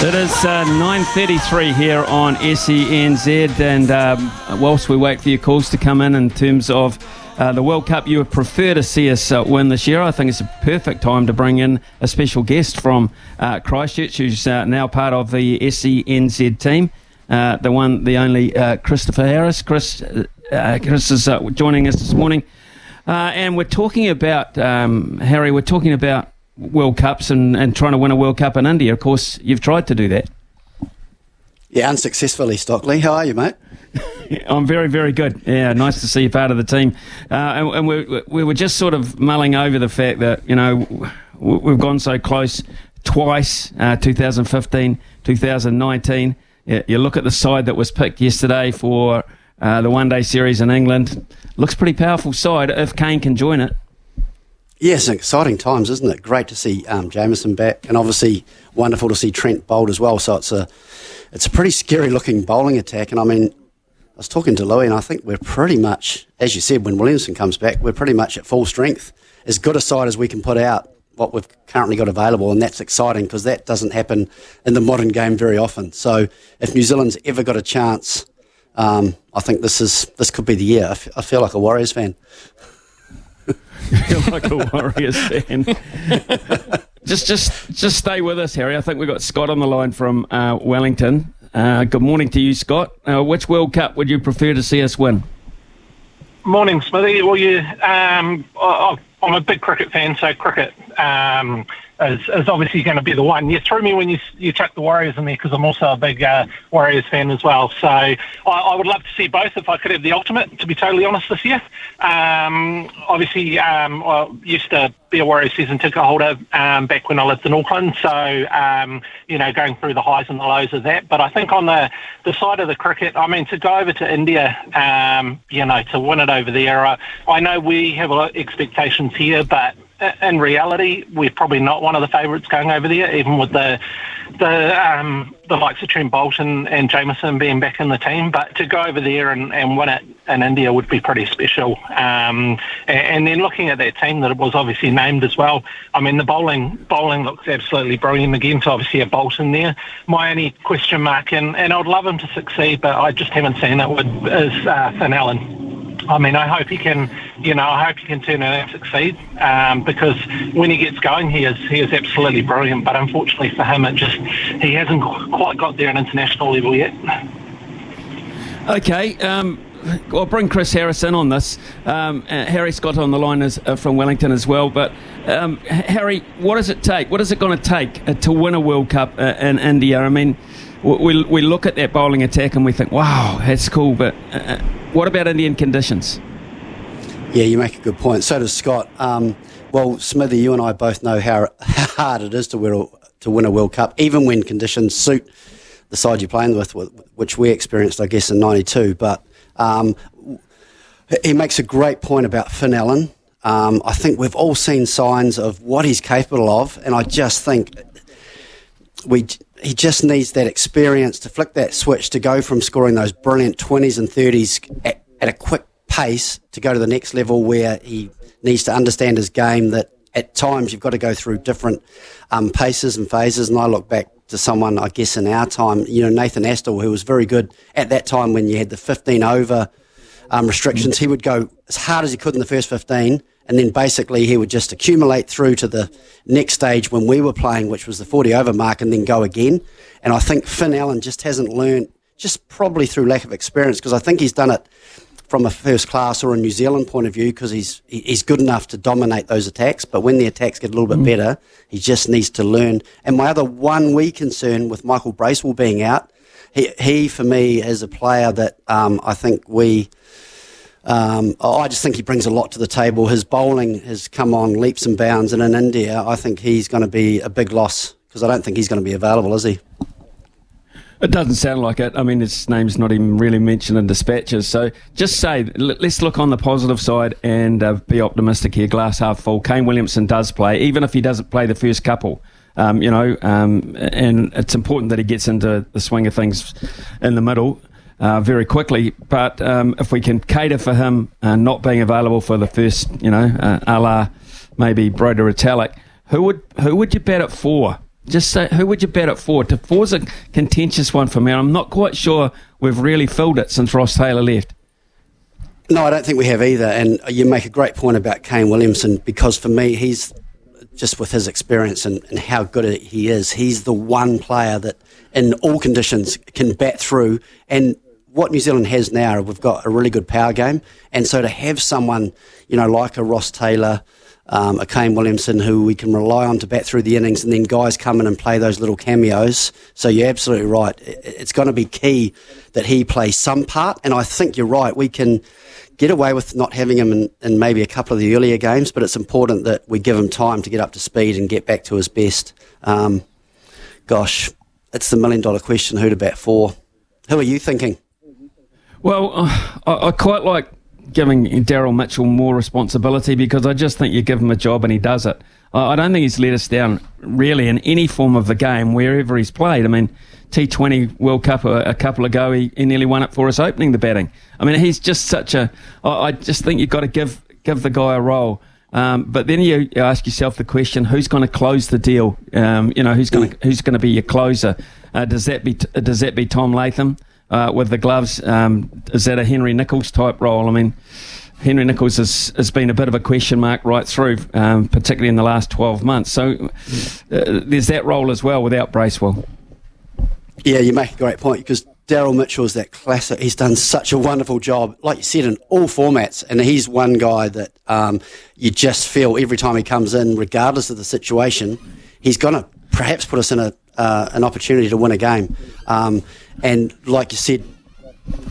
It is uh, 9.33 here on SENZ and um, whilst we wait for your calls to come in in terms of uh, the World Cup you would prefer to see us uh, win this year, I think it's a perfect time to bring in a special guest from uh, Christchurch who's uh, now part of the SENZ team. Uh, the one, the only Christopher Harris. Chris, Chris is joining us this morning. And we're talking about, um, Harry, we're talking about World Cups and, and trying to win a World Cup in India. Of course, you've tried to do that. Yeah, unsuccessfully, Stockley. How are you, mate? I'm very, very good. Yeah, nice to see you part of the team. Uh, and and we, we were just sort of mulling over the fact that, you know, we've gone so close twice uh, 2015, 2019. You, you look at the side that was picked yesterday for uh, the one day series in England. Looks pretty powerful side if Kane can join it. Yes, exciting times, isn't it? Great to see um, Jamieson back, and obviously wonderful to see Trent Boult as well. So it's a it's a pretty scary looking bowling attack. And I mean, I was talking to Louis, and I think we're pretty much, as you said, when Williamson comes back, we're pretty much at full strength. As good a side as we can put out, what we've currently got available, and that's exciting because that doesn't happen in the modern game very often. So if New Zealand's ever got a chance, um, I think this is this could be the year. I, f- I feel like a Warriors fan. You're like a Warriors fan. just, just, just stay with us, Harry. I think we've got Scott on the line from uh, Wellington. Uh, good morning to you, Scott. Uh, which World Cup would you prefer to see us win? Morning, Smithy. Well, you, um, I, I'm a big cricket fan, so cricket um, is, is obviously going to be the one. You threw me when you you chucked the Warriors in there because I'm also a big uh, Warriors fan as well. So I, I would love to see both if I could have the ultimate. To be totally honest, this year, um, obviously, um, I used to be a Warriors season ticket holder um, back when I lived in Auckland. So um, you know, going through the highs and the lows of that. But I think on the the side of the cricket, I mean, to go over to India, um, you know, to win it over there. I, I know we have a lot of expectations here, but in reality, we're probably not one of the favourites going over there, even with the the um, the likes of Trent Bolton and Jamieson being back in the team. But to go over there and, and win it in India would be pretty special. Um, and, and then looking at that team that was obviously named as well. I mean, the bowling bowling looks absolutely brilliant again. So obviously a Bolton there. My only question mark, and, and I'd love him to succeed, but I just haven't seen it. With, is uh, Finn Allen. I mean, I hope he can, you know, I hope he can turn out and succeed um, because when he gets going, he is he is absolutely brilliant. But unfortunately for him, it just he hasn't quite got there at international level yet. Okay. Um, I'll bring Chris Harris in on this. Um, uh, Harry Scott on the line is uh, from Wellington as well. But um, Harry, what does it take? What is it going to take uh, to win a World Cup uh, in India? I mean, we, we look at that bowling attack and we think, wow, that's cool. But uh, what about Indian conditions? Yeah, you make a good point. So does Scott. Um, well, Smithy, you and I both know how, how hard it is to win, a, to win a World Cup, even when conditions suit the side you're playing with, which we experienced, I guess, in '92. But um, he makes a great point about Finn Allen. Um, I think we've all seen signs of what he's capable of, and I just think we he just needs that experience to flick that switch to go from scoring those brilliant 20s and 30s at, at a quick pace to go to the next level where he needs to understand his game that at times you've got to go through different um, paces and phases. And I look back to someone, I guess, in our time, you know, Nathan Astle, who was very good at that time when you had the 15 over um, restrictions. He would go as hard as he could in the first 15, and then basically he would just accumulate through to the next stage when we were playing, which was the 40 over mark, and then go again. And I think Finn Allen just hasn't learned, just probably through lack of experience, because I think he's done it from a first class or a New Zealand point of view because he's he's good enough to dominate those attacks. But when the attacks get a little bit better, he just needs to learn. And my other one wee concern with Michael Bracewell being out, he he for me is a player that um, I think we. Um, I just think he brings a lot to the table. His bowling has come on leaps and bounds, and in India, I think he's going to be a big loss because I don't think he's going to be available, is he? It doesn't sound like it. I mean, his name's not even really mentioned in dispatches. So just say, let's look on the positive side and uh, be optimistic here. Glass half full. Kane Williamson does play, even if he doesn't play the first couple. Um, you know, um, and it's important that he gets into the swing of things in the middle. Uh, very quickly, but um, if we can cater for him uh, not being available for the first, you know, uh, a la maybe Broder Italic, who would who would you bet it for? Just say who would you bet it for? To four's a contentious one for me. I'm not quite sure we've really filled it since Ross Taylor left. No, I don't think we have either. And you make a great point about Kane Williamson because for me, he's just with his experience and, and how good he is, he's the one player that in all conditions can bat through. And what New Zealand has now, we've got a really good power game. And so to have someone, you know, like a Ross Taylor, um, a Kane Williamson who we can rely on to bat through the innings, and then guys come in and play those little cameos. So you're absolutely right. It's going to be key that he plays some part, and I think you're right. We can get away with not having him in, in maybe a couple of the earlier games, but it's important that we give him time to get up to speed and get back to his best. Um, gosh, it's the million dollar question: who to bat for? Who are you thinking? Well, I, I quite like giving Daryl Mitchell more responsibility because I just think you give him a job and he does it. I, I don't think he's let us down really in any form of the game wherever he's played. I mean, T20 World Cup a, a couple ago, he, he nearly won it for us opening the batting. I mean, he's just such a. I, I just think you've got to give give the guy a role. Um, but then you, ask yourself the question: Who's going to close the deal? Um, you know, who's going to who's going to be your closer? Uh, does that be does that be Tom Latham uh, with the gloves? Um, is that a Henry Nicholls type role? I mean, Henry Nicholls has, has been a bit of a question mark right through, um, particularly in the last twelve months. So uh, there's that role as well without Bracewell. Yeah, you make a great point because Daryl Mitchell is that classic. He's done such a wonderful job, like you said, in all formats. And he's one guy that um, you just feel every time he comes in, regardless of the situation, he's going to perhaps put us in a uh, an opportunity to win a game. Um, and like you said,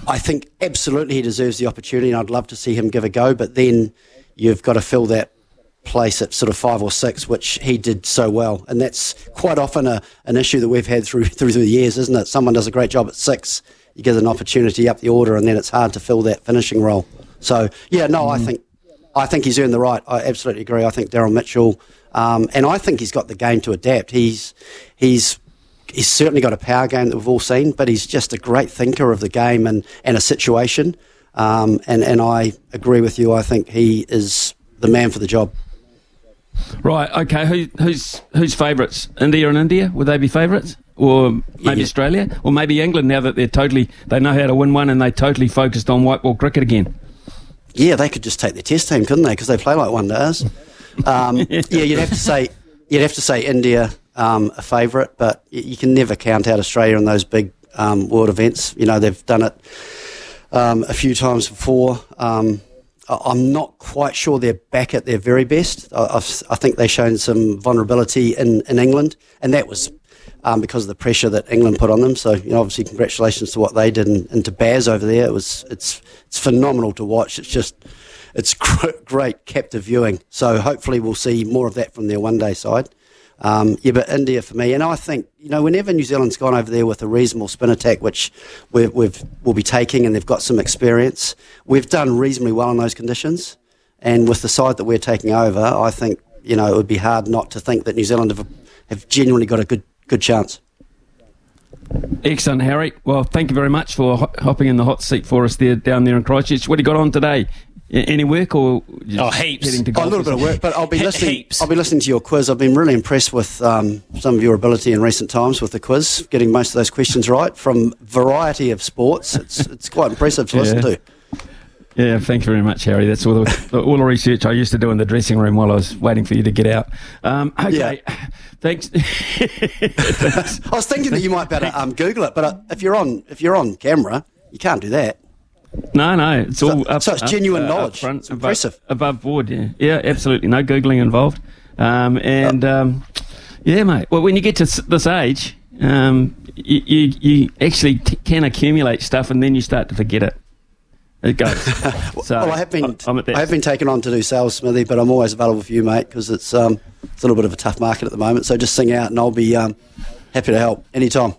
I think absolutely he deserves the opportunity, and I'd love to see him give a go. But then you've got to fill that place at sort of five or six, which he did so well, and that's quite often a, an issue that we've had through through the years, isn't it? Someone does a great job at six, you get an opportunity up the order, and then it's hard to fill that finishing role. So yeah, no, I think I think he's earned the right. I absolutely agree. I think Daryl Mitchell, um, and I think he's got the game to adapt. He's he's he's certainly got a power game that we've all seen, but he's just a great thinker of the game and, and a situation. Um, and, and I agree with you. I think he is the man for the job. Right. Okay. Who, who's who's favourites? India and India? Would they be favourites? Or maybe Yeah. Australia? Or maybe England? Now that they're totally they know how to win one and they totally focused on white ball cricket again. Yeah, they could just take their test team, couldn't they? Because they play like one does. Um, yeah, you'd have to say you'd have to say India um, a favourite, but you can never count out Australia in those big um, world events. You know they've done it um, a few times before. Um, I'm not quite sure they're back at their very best. I, I've, I think they've shown some vulnerability in, in England, and that was um, because of the pressure that England put on them. So, you know, obviously, congratulations to what they did and, and to Baz over there. It was it's it's phenomenal to watch. It's just it's gr- great captive viewing. So, hopefully, we'll see more of that from their one day side. Um, yeah, but India for me, and I think you know whenever New Zealand's gone over there with a reasonable spin attack, which we've, we've will be taking, and they've got some experience, we've done reasonably well in those conditions. And with the side that we're taking over, I think you know it would be hard not to think that New Zealand have, have genuinely got a good good chance. Excellent, Harry. Well, thank you very much for hopping in the hot seat for us there down there in Christchurch. What have you got on today? Any work or just Oh, heaps. heading to Oh, a golf little bit of work, but I'll be listening. heaps. I'll be listening to your quiz. I've been really impressed with um, some of your ability in recent times with the quiz, getting most of those questions right from variety of sports. It's it's quite impressive to listen to. Yeah, thank you very much, Harry. That's all the, all the research I used to do in the dressing room while I was waiting for you to get out. Um, okay, thanks. I was thinking that you might better um, Google it, but uh, if you're on if you're on camera, you can't do that. No, no, it's all So- up. so it's up, genuine uh, knowledge. front, It's above- impressive. above board. Yeah, yeah, absolutely. No googling involved. Um, and um, yeah, mate. Well, when you get to this age, um, you, you you actually t- can accumulate stuff, and then you start to forget it. It goes. so well, I have been I'm I have been taken on to do sales, Smithy, but I'm always available for you, mate, because it's um it's a little bit of a tough market at the moment. So just sing out, and I'll be um happy to help anytime.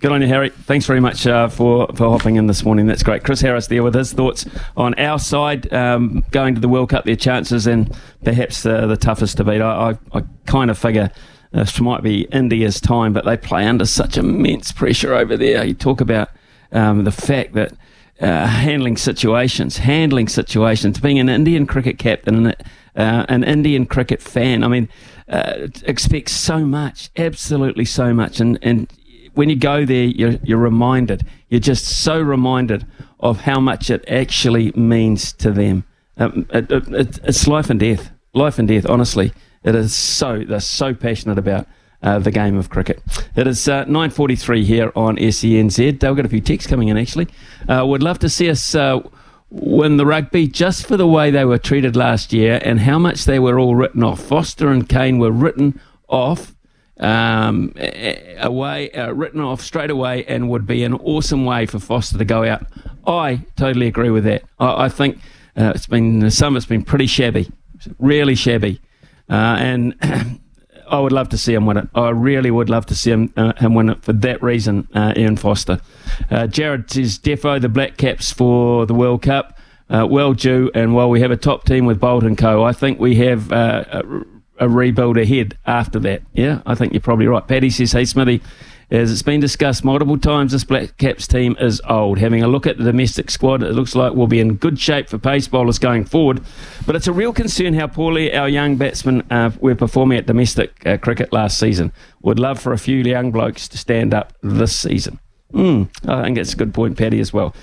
Good on you, Harry. Thanks very much uh, for, for hopping in this morning. That's great. Chris Harris there with his thoughts on our side um, going to the World Cup, their chances, and perhaps uh, the toughest to beat. I, I, I kind of figure this might be India's time, but they play under such immense pressure over there. You talk about um, the fact that uh, handling situations, handling situations, being an Indian cricket captain uh, an Indian cricket fan. I mean, uh, expects so much, absolutely so much, and and when you go there, you're, you're reminded, you're just so reminded of how much it actually means to them. Um, it, it, it's life and death, life and death. Honestly, it is so they're so passionate about uh, the game of cricket. It is uh, 9:43 here on SENZ. They've got a few texts coming in actually. Uh, would love to see us. Uh, win the rugby just for the way they were treated last year and how much they were all written off. Foster and Kane were written off um, away, uh, written off straight away, and would be an awesome way for Foster to go out. I totally agree with that. I, I think uh, it's been some. It's been pretty shabby, really shabby, uh, and I would love to see him win it. I really would love to see him, uh, him win it for that reason. Uh, Ian Foster, uh, Jared says defo the Black Caps for the World Cup. Uh, well due, and while we have a top team with Boult and Co, I think we have uh, a, a rebuild ahead after that. Yeah, I think you're probably right. Paddy says, "Hey Smithy, as it's been discussed multiple times, this Black Caps team is old. Having a look at the domestic squad, it looks like we'll be in good shape for pace bowlers going forward. But it's a real concern how poorly our young batsmen uh, were performing at domestic uh, cricket last season. Would love for a few young blokes to stand up this season." Mm, I think that's a good point, Paddy, as well.